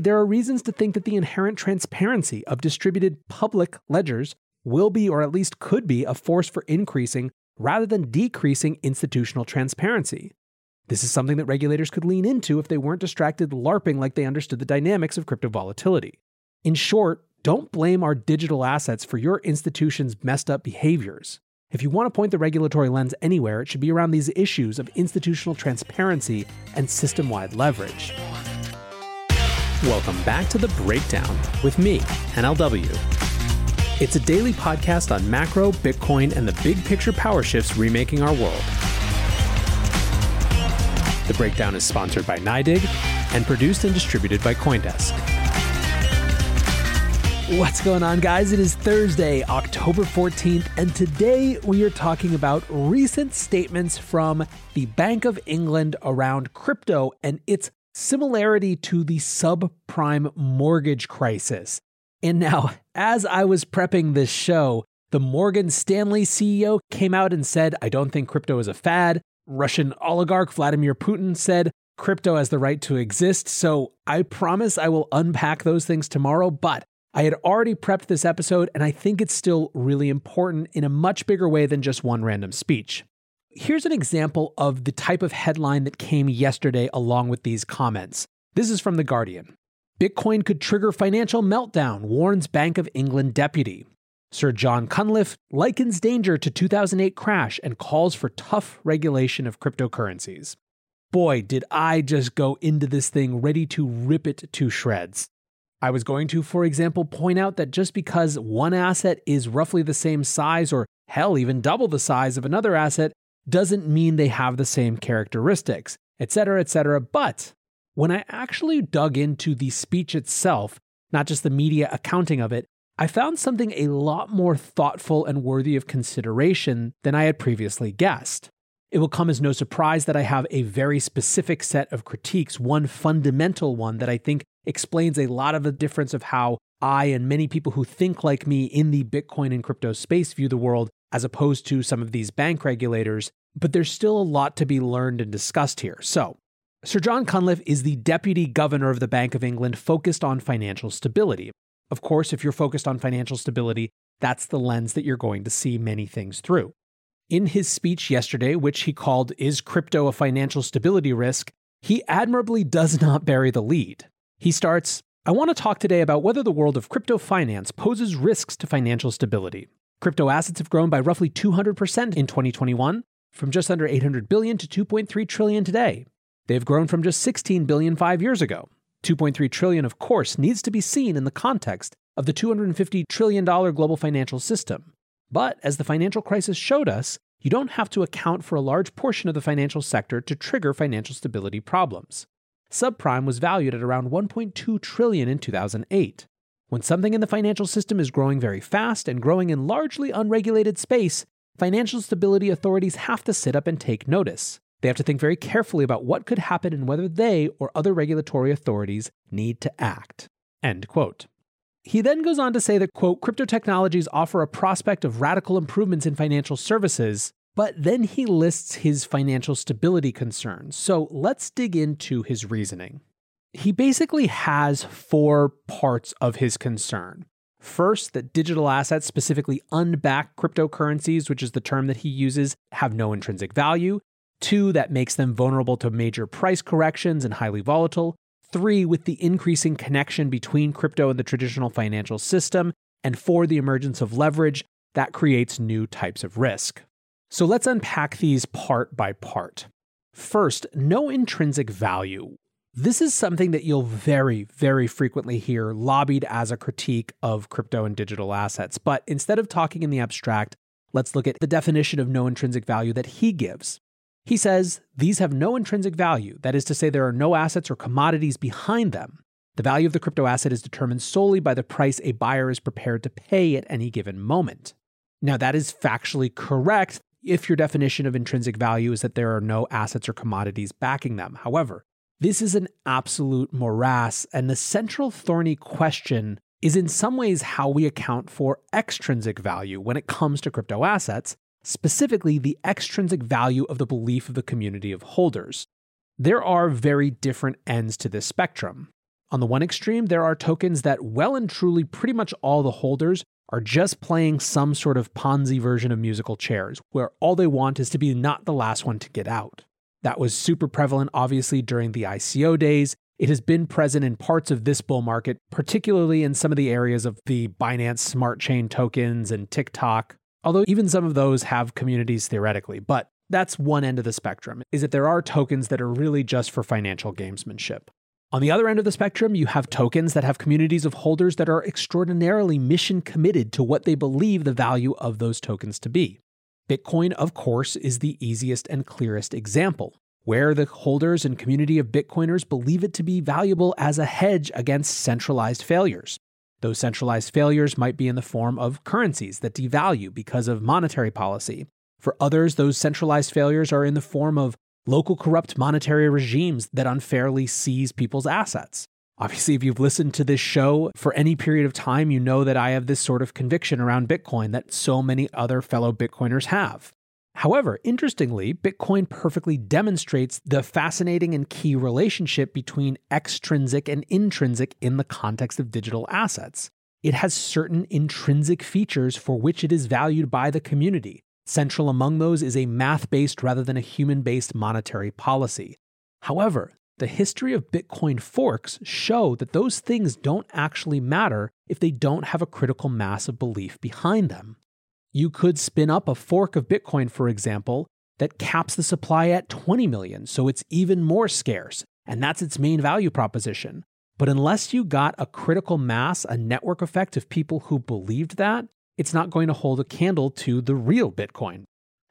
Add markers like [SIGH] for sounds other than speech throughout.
There are reasons to think that the inherent transparency of distributed public ledgers will be, or at least could be, a force for increasing rather than decreasing institutional transparency. This is something that regulators could lean into if they weren't distracted LARPing like they understood the dynamics of crypto volatility. In short, don't blame our digital assets for your institution's messed up behaviors. If you want to point the regulatory lens anywhere, it should be around these issues of institutional transparency and system wide leverage. Welcome back to The Breakdown with me, NLW. It's a daily podcast on macro, Bitcoin, and the big picture power shifts remaking our world. The Breakdown is sponsored by NYDIG and produced and distributed by Coindesk. What's going on, guys? It is Thursday, October 14th, and today we are talking about recent statements from the Bank of England around crypto and its similarity to the subprime mortgage crisis. And now, [LAUGHS] as I was prepping this show, the Morgan Stanley CEO came out and said, I don't think crypto is a fad. Russian oligarch Vladimir Putin said crypto has the right to exist. So I promise I will unpack those things tomorrow. But I had already prepped this episode, and I think it's still really important in a much bigger way than just one random speech. Here's an example of the type of headline that came yesterday along with these comments. This is from The Guardian. Bitcoin could trigger financial meltdown, warns Bank of England deputy. Sir John Cunliffe likens danger to 2008 crash and calls for tough regulation of cryptocurrencies. Boy, did I just go into this thing ready to rip it to shreds. I was going to, for example, point out that just because one asset is roughly the same size or hell, even double the size of another asset, doesn't mean they have the same characteristics, etc., etc. But when I actually dug into the speech itself, not just the media accounting of it, I found something a lot more thoughtful and worthy of consideration than I had previously guessed. It will come as no surprise that I have a very specific set of critiques, one fundamental one that I think explains a lot of the difference of how I and many people who think like me in the Bitcoin and crypto space view the world, as opposed to some of these bank regulators. But there's still a lot to be learned and discussed here. So, Sir John Cunliffe is the deputy governor of the Bank of England focused on financial stability. Of course, if you're focused on financial stability, that's the lens that you're going to see many things through. In his speech yesterday, which he called Is Crypto a Financial Stability Risk? he admirably does not bury the lead. He starts I want to talk today about whether the world of crypto finance poses risks to financial stability. Crypto assets have grown by roughly 200% in 2021, from just under 800 billion to 2.3 trillion today. They've grown from just 16 billion 5 years ago. 2.3 trillion, of course, needs to be seen in the context of the $250 trillion global financial system. But as the financial crisis showed us, you don't have to account for a large portion of the financial sector to trigger financial stability problems. Subprime was valued at around 1.2 trillion in 2008. When something in the financial system is growing very fast and growing in largely unregulated space, financial stability authorities have to sit up and take notice. They have to think very carefully about what could happen and whether they or other regulatory authorities need to act. End quote. He then goes on to say that, quote, crypto technologies offer a prospect of radical improvements in financial services, but then he lists his financial stability concerns. So let's dig into his reasoning. He basically has four parts of his concern. First, that digital assets, specifically unbacked cryptocurrencies, which is the term that he uses, have no intrinsic value. Two, that makes them vulnerable to major price corrections and highly volatile. Three, with the increasing connection between crypto and the traditional financial system. And four, the emergence of leverage that creates new types of risk. So let's unpack these part by part. First, no intrinsic value. This is something that you'll very, very frequently hear lobbied as a critique of crypto and digital assets. But instead of talking in the abstract, let's look at the definition of no intrinsic value that he gives. He says these have no intrinsic value, that is to say, there are no assets or commodities behind them. The value of the crypto asset is determined solely by the price a buyer is prepared to pay at any given moment. Now, that is factually correct if your definition of intrinsic value is that there are no assets or commodities backing them. However, this is an absolute morass, and the central thorny question is in some ways how we account for extrinsic value when it comes to crypto assets, specifically the extrinsic value of the belief of the community of holders. There are very different ends to this spectrum. On the one extreme, there are tokens that well and truly pretty much all the holders are just playing some sort of Ponzi version of musical chairs, where all they want is to be not the last one to get out. That was super prevalent, obviously, during the ICO days. It has been present in parts of this bull market, particularly in some of the areas of the Binance Smart Chain tokens and TikTok, although even some of those have communities theoretically. But that's one end of the spectrum, is that there are tokens that are really just for financial gamesmanship. On the other end of the spectrum, you have tokens that have communities of holders that are extraordinarily mission committed to what they believe the value of those tokens to be. Bitcoin, of course, is the easiest and clearest example, where the holders and community of Bitcoiners believe it to be valuable as a hedge against centralized failures. Those centralized failures might be in the form of currencies that devalue because of monetary policy. For others, those centralized failures are in the form of local corrupt monetary regimes that unfairly seize people's assets. Obviously, if you've listened to this show for any period of time, you know that I have this sort of conviction around Bitcoin that so many other fellow Bitcoiners have. However, interestingly, Bitcoin perfectly demonstrates the fascinating and key relationship between extrinsic and intrinsic in the context of digital assets. It has certain intrinsic features for which it is valued by the community, Central among those is a math based rather than a human based monetary policy. However, the history of Bitcoin forks show that those things don't actually matter if they don't have a critical mass of belief behind them. You could spin up a fork of Bitcoin, for example, that caps the supply at 20 million, so it's even more scarce, and that's its main value proposition. But unless you got a critical mass, a network effect of people who believed that, it's not going to hold a candle to the real Bitcoin.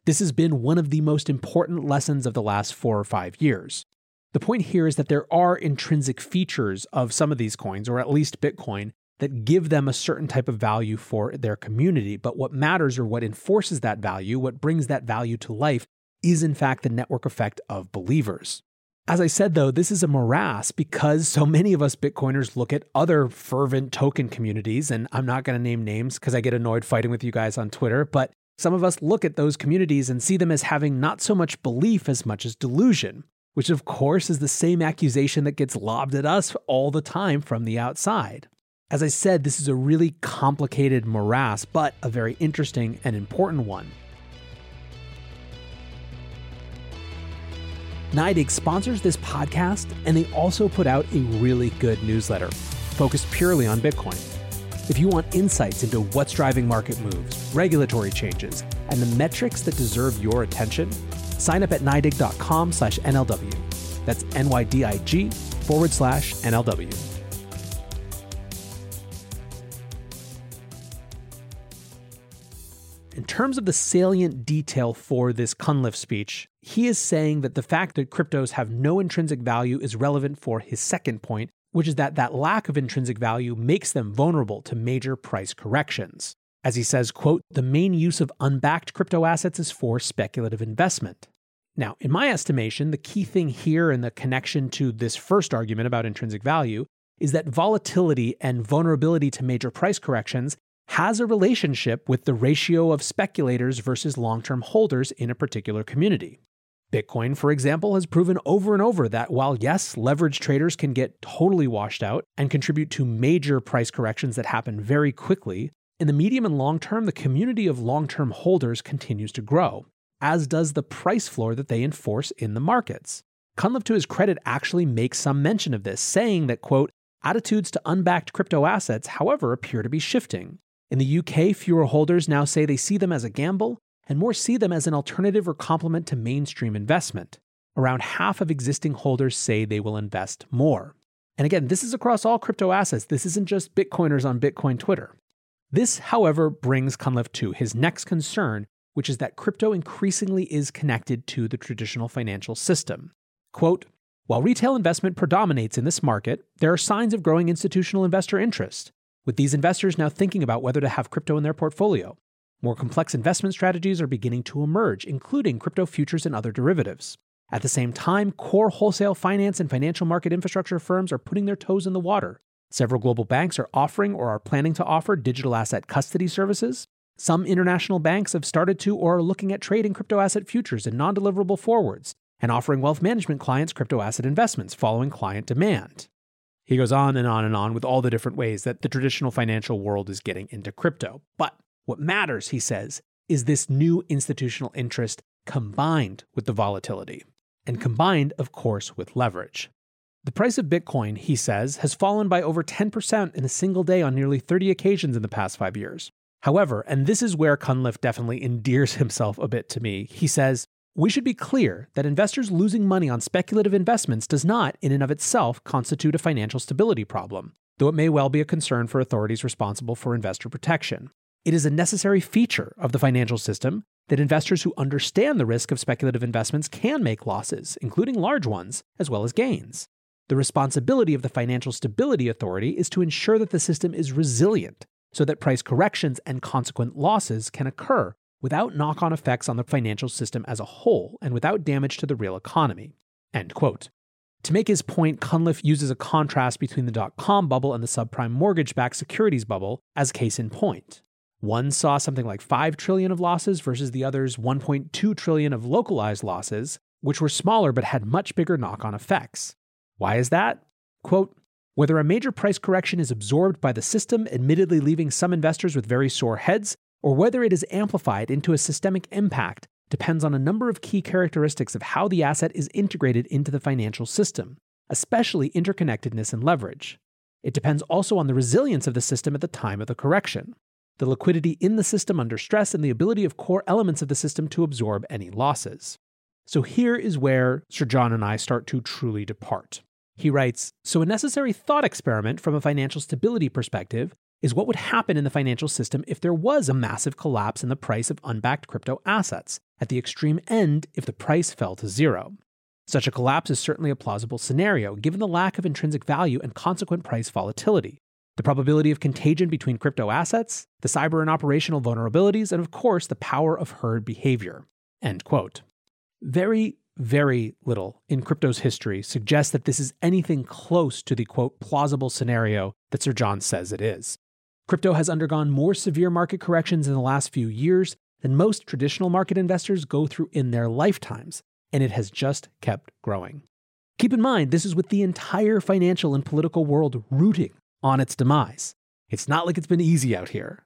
This has been one of the most important lessons of the last four or five years. The point here is that there are intrinsic features of some of these coins, or at least Bitcoin, that give them a certain type of value for their community. But what matters or what enforces that value, what brings that value to life, is in fact the network effect of believers. As I said, though, this is a morass because so many of us Bitcoiners look at other fervent token communities, and I'm not going to name names because I get annoyed fighting with you guys on Twitter, but some of us look at those communities and see them as having not so much belief as much as delusion, which of course is the same accusation that gets lobbed at us all the time from the outside. As I said, this is a really complicated morass, but a very interesting and important one. NYDIG sponsors this podcast, and they also put out a really good newsletter focused purely on Bitcoin. If you want insights into what's driving market moves, regulatory changes, and the metrics that deserve your attention, sign up at NYDIG.com slash NLW. That's N-Y-D-I-G forward slash NLW. In terms of the salient detail for this Cunliffe speech, he is saying that the fact that cryptos have no intrinsic value is relevant for his second point, which is that that lack of intrinsic value makes them vulnerable to major price corrections. As he says, quote, the main use of unbacked crypto assets is for speculative investment. Now, in my estimation, the key thing here in the connection to this first argument about intrinsic value is that volatility and vulnerability to major price corrections has a relationship with the ratio of speculators versus long term holders in a particular community. Bitcoin, for example, has proven over and over that while, yes, leverage traders can get totally washed out and contribute to major price corrections that happen very quickly, in the medium and long term, the community of long term holders continues to grow, as does the price floor that they enforce in the markets. Cunliffe, to his credit, actually makes some mention of this, saying that, quote, attitudes to unbacked crypto assets, however, appear to be shifting. In the UK, fewer holders now say they see them as a gamble, and more see them as an alternative or complement to mainstream investment. Around half of existing holders say they will invest more. And again, this is across all crypto assets. This isn't just Bitcoiners on Bitcoin Twitter. This, however, brings Cunliffe to his next concern, which is that crypto increasingly is connected to the traditional financial system. Quote, while retail investment predominates in this market, there are signs of growing institutional investor interest, with these investors now thinking about whether to have crypto in their portfolio. More complex investment strategies are beginning to emerge, including crypto futures and other derivatives. At the same time, core wholesale finance and financial market infrastructure firms are putting their toes in the water. Several global banks are offering or are planning to offer digital asset custody services. Some international banks have started to or are looking at trading crypto asset futures and non deliverable forwards and offering wealth management clients crypto asset investments following client demand. He goes on and on and on with all the different ways that the traditional financial world is getting into crypto. But what matters, he says, is this new institutional interest combined with the volatility and combined, of course, with leverage. The price of Bitcoin, he says, has fallen by over 10% in a single day on nearly 30 occasions in the past five years. However, and this is where Cunliffe definitely endears [LAUGHS] himself a bit to me, he says, we should be clear that investors losing money on speculative investments does not, in and of itself, constitute a financial stability problem, though it may well be a concern for authorities responsible for investor protection. It is a necessary feature of the financial system that investors who understand the risk of speculative investments can make losses, including large ones, as well as gains. The responsibility of the Financial Stability Authority is to ensure that the system is resilient so that price corrections and consequent losses can occur without knock on effects on the financial system as a whole and without damage to the real economy. End quote. To make his point, Cunliffe uses a contrast between the dot com bubble and the subprime mortgage backed securities bubble as case in point. One saw something like 5 trillion of losses versus the other's 1.2 trillion of localized losses, which were smaller but had much bigger knock on effects. Why is that? Quote, whether a major price correction is absorbed by the system, admittedly leaving some investors with very sore heads, or whether it is amplified into a systemic impact depends on a number of key characteristics of how the asset is integrated into the financial system, especially interconnectedness and leverage. It depends also on the resilience of the system at the time of the correction the liquidity in the system under stress, and the ability of core elements of the system to absorb any losses. So here is where Sir John and I start to truly depart. He writes So, a necessary thought experiment from a financial stability perspective is what would happen in the financial system if there was a massive collapse in the price of unbacked crypto assets, at the extreme end, if the price fell to zero. Such a collapse is certainly a plausible scenario, given the lack of intrinsic value and consequent price volatility the probability of contagion between crypto assets, the cyber and operational vulnerabilities, and of course, the power of herd behavior. End quote. Very, very little in crypto's history suggests that this is anything close to the quote plausible scenario that Sir John says it is. Crypto has undergone more severe market corrections in the last few years than most traditional market investors go through in their lifetimes, and it has just kept growing. Keep in mind, this is with the entire financial and political world rooting on its demise. It's not like it's been easy out here.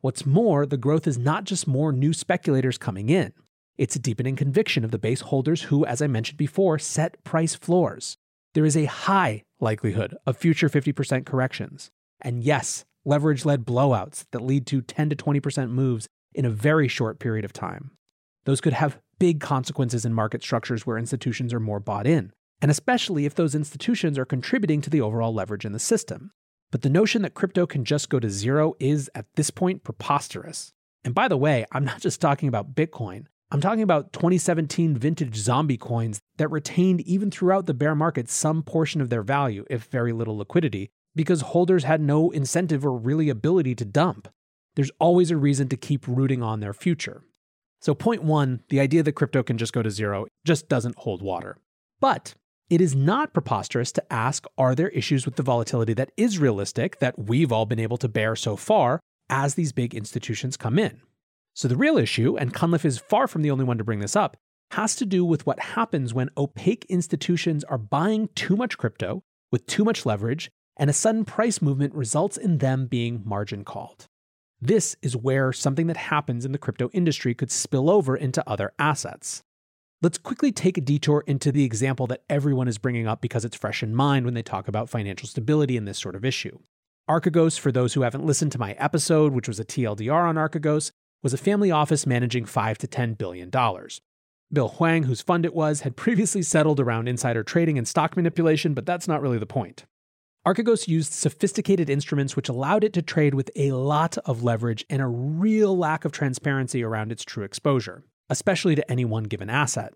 What's more, the growth is not just more new speculators coming in, it's a deepening conviction of the base holders who, as I mentioned before, set price floors. There is a high likelihood of future 50% corrections. And yes, leverage led blowouts that lead to 10 to 20% moves in a very short period of time. Those could have big consequences in market structures where institutions are more bought in, and especially if those institutions are contributing to the overall leverage in the system. But the notion that crypto can just go to zero is, at this point, preposterous. And by the way, I'm not just talking about Bitcoin. I'm talking about 2017 vintage zombie coins that retained, even throughout the bear market, some portion of their value, if very little liquidity, because holders had no incentive or really ability to dump. There's always a reason to keep rooting on their future. So, point one, the idea that crypto can just go to zero just doesn't hold water. But it is not preposterous to ask are there issues with the volatility that is realistic that we've all been able to bear so far as these big institutions come in? So, the real issue, and Cunliffe is far from the only one to bring this up, has to do with what happens when opaque institutions are buying too much crypto with too much leverage, and a sudden price movement results in them being margin called. This is where something that happens in the crypto industry could spill over into other assets. Let's quickly take a detour into the example that everyone is bringing up because it's fresh in mind when they talk about financial stability in this sort of issue. Archegos, for those who haven't listened to my episode, which was a TLDR on Archegos, was a family office managing 5 to 10 billion dollars. Bill Hwang, whose fund it was, had previously settled around insider trading and stock manipulation, but that's not really the point. Archegos used sophisticated instruments which allowed it to trade with a lot of leverage and a real lack of transparency around its true exposure especially to any one given asset.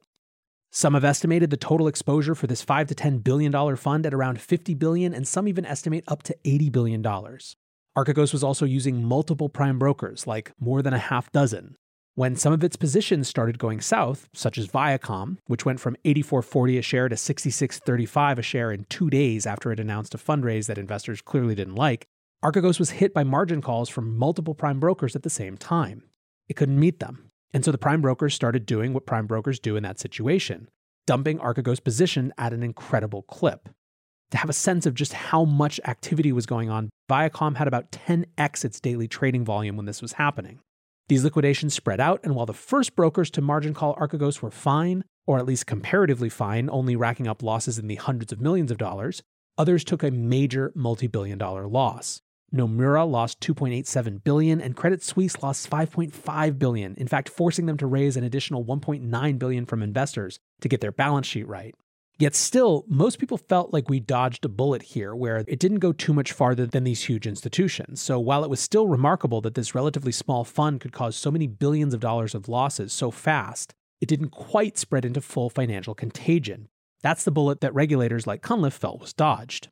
Some have estimated the total exposure for this 5 to 10 billion dollar fund at around 50 billion and some even estimate up to 80 billion dollars. Archegos was also using multiple prime brokers, like more than a half dozen. When some of its positions started going south, such as Viacom, which went from 84.40 a share to 66.35 a share in 2 days after it announced a fundraise that investors clearly didn't like, Archegos was hit by margin calls from multiple prime brokers at the same time. It couldn't meet them, and so the prime brokers started doing what prime brokers do in that situation dumping Archegos' position at an incredible clip. To have a sense of just how much activity was going on, Viacom had about 10x its daily trading volume when this was happening. These liquidations spread out, and while the first brokers to margin call Archegos were fine, or at least comparatively fine, only racking up losses in the hundreds of millions of dollars, others took a major multi billion dollar loss. Nomura lost 2.87 billion and Credit Suisse lost 5.5 billion, in fact forcing them to raise an additional 1.9 billion from investors to get their balance sheet right. Yet still, most people felt like we dodged a bullet here where it didn't go too much farther than these huge institutions. So while it was still remarkable that this relatively small fund could cause so many billions of dollars of losses so fast, it didn't quite spread into full financial contagion. That's the bullet that regulators like Cunliffe felt was dodged.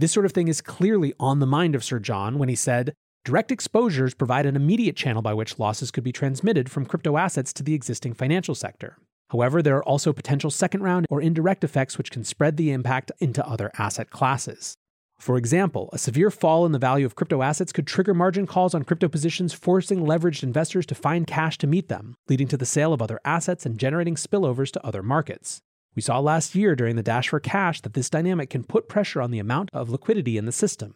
This sort of thing is clearly on the mind of Sir John when he said, Direct exposures provide an immediate channel by which losses could be transmitted from crypto assets to the existing financial sector. However, there are also potential second round or indirect effects which can spread the impact into other asset classes. For example, a severe fall in the value of crypto assets could trigger margin calls on crypto positions, forcing leveraged investors to find cash to meet them, leading to the sale of other assets and generating spillovers to other markets. We saw last year during the Dash for Cash that this dynamic can put pressure on the amount of liquidity in the system.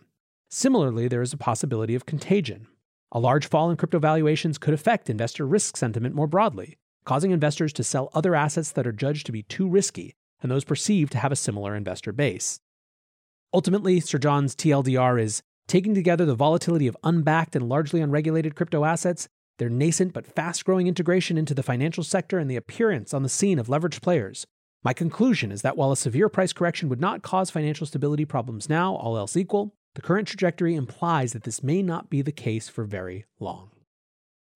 Similarly, there is a possibility of contagion. A large fall in crypto valuations could affect investor risk sentiment more broadly, causing investors to sell other assets that are judged to be too risky and those perceived to have a similar investor base. Ultimately, Sir John's TLDR is taking together the volatility of unbacked and largely unregulated crypto assets, their nascent but fast growing integration into the financial sector, and the appearance on the scene of leveraged players. My conclusion is that while a severe price correction would not cause financial stability problems now, all else equal, the current trajectory implies that this may not be the case for very long.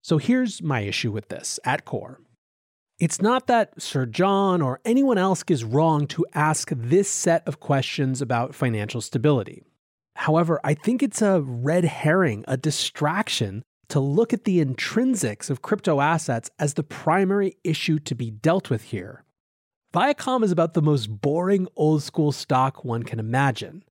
So here's my issue with this at core. It's not that Sir John or anyone else is wrong to ask this set of questions about financial stability. However, I think it's a red herring, a distraction to look at the intrinsics of crypto assets as the primary issue to be dealt with here. Viacom is about the most boring old school stock one can imagine.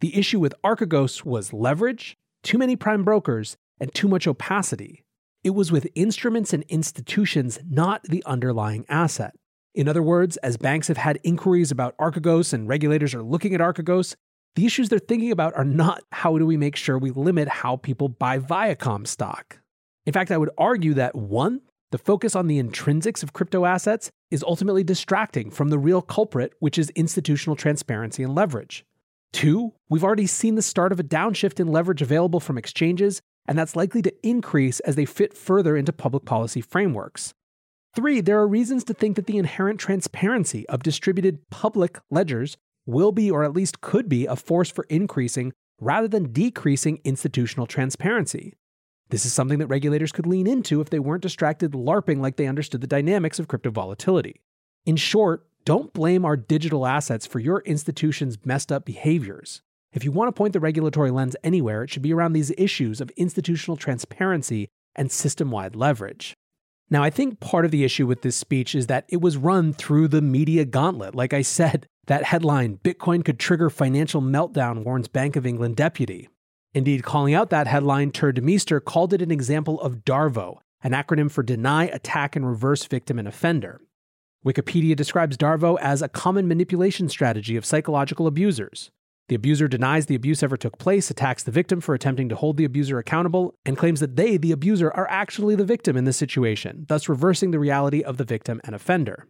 The issue with Archegos was leverage, too many prime brokers, and too much opacity. It was with instruments and institutions, not the underlying asset. In other words, as banks have had inquiries about Archegos and regulators are looking at Archegos, the issues they're thinking about are not how do we make sure we limit how people buy Viacom stock. In fact, I would argue that one, the focus on the intrinsics of crypto assets is ultimately distracting from the real culprit, which is institutional transparency and leverage. Two, we've already seen the start of a downshift in leverage available from exchanges, and that's likely to increase as they fit further into public policy frameworks. Three, there are reasons to think that the inherent transparency of distributed public ledgers will be, or at least could be, a force for increasing rather than decreasing institutional transparency. This is something that regulators could lean into if they weren't distracted LARPing like they understood the dynamics of crypto volatility. In short, don't blame our digital assets for your institution's messed up behaviors. If you want to point the regulatory lens anywhere, it should be around these issues of institutional transparency and system wide leverage. Now, I think part of the issue with this speech is that it was run through the media gauntlet. Like I said, that headline, Bitcoin could trigger financial meltdown, warns Bank of England deputy. Indeed, calling out that headline, Tuur Demeester called it an example of DARVO, an acronym for Deny, Attack, and Reverse Victim and Offender. Wikipedia describes DARVO as a common manipulation strategy of psychological abusers. The abuser denies the abuse ever took place, attacks the victim for attempting to hold the abuser accountable, and claims that they, the abuser, are actually the victim in this situation, thus reversing the reality of the victim and offender.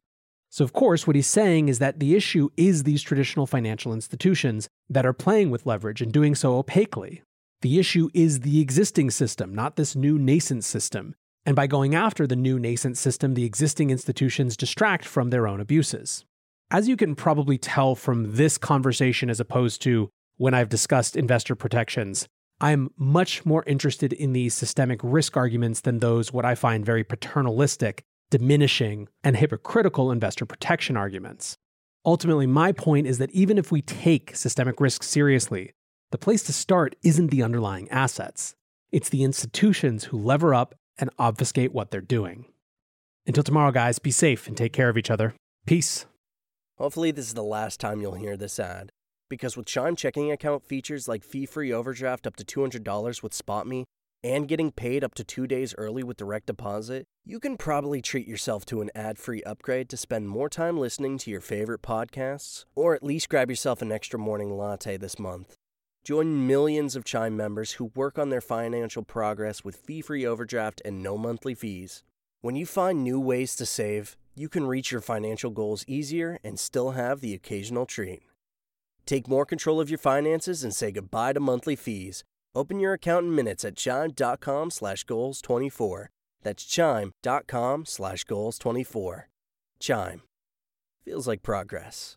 So, of course, what he's saying is that the issue is these traditional financial institutions that are playing with leverage and doing so opaquely. The issue is the existing system, not this new nascent system. And by going after the new nascent system, the existing institutions distract from their own abuses. As you can probably tell from this conversation, as opposed to when I've discussed investor protections, I'm much more interested in these systemic risk arguments than those what I find very paternalistic diminishing, and hypocritical investor protection arguments. Ultimately, my point is that even if we take systemic risk seriously, the place to start isn't the underlying assets. It's the institutions who lever up and obfuscate what they're doing. Until tomorrow, guys, be safe and take care of each other. Peace. Hopefully, this is the last time you'll hear this ad. Because with Chime checking account features like fee free overdraft up to $200 with SpotMe and getting paid up to two days early with direct deposit, you can probably treat yourself to an ad free upgrade to spend more time listening to your favorite podcasts, or at least grab yourself an extra morning latte this month. Join millions of Chime members who work on their financial progress with fee free overdraft and no monthly fees. When you find new ways to save, you can reach your financial goals easier and still have the occasional treat. Take more control of your finances and say goodbye to monthly fees. Open your account in minutes at chime.com slash goals 24 that's chime.com slash goals 24. Chime. Feels like progress.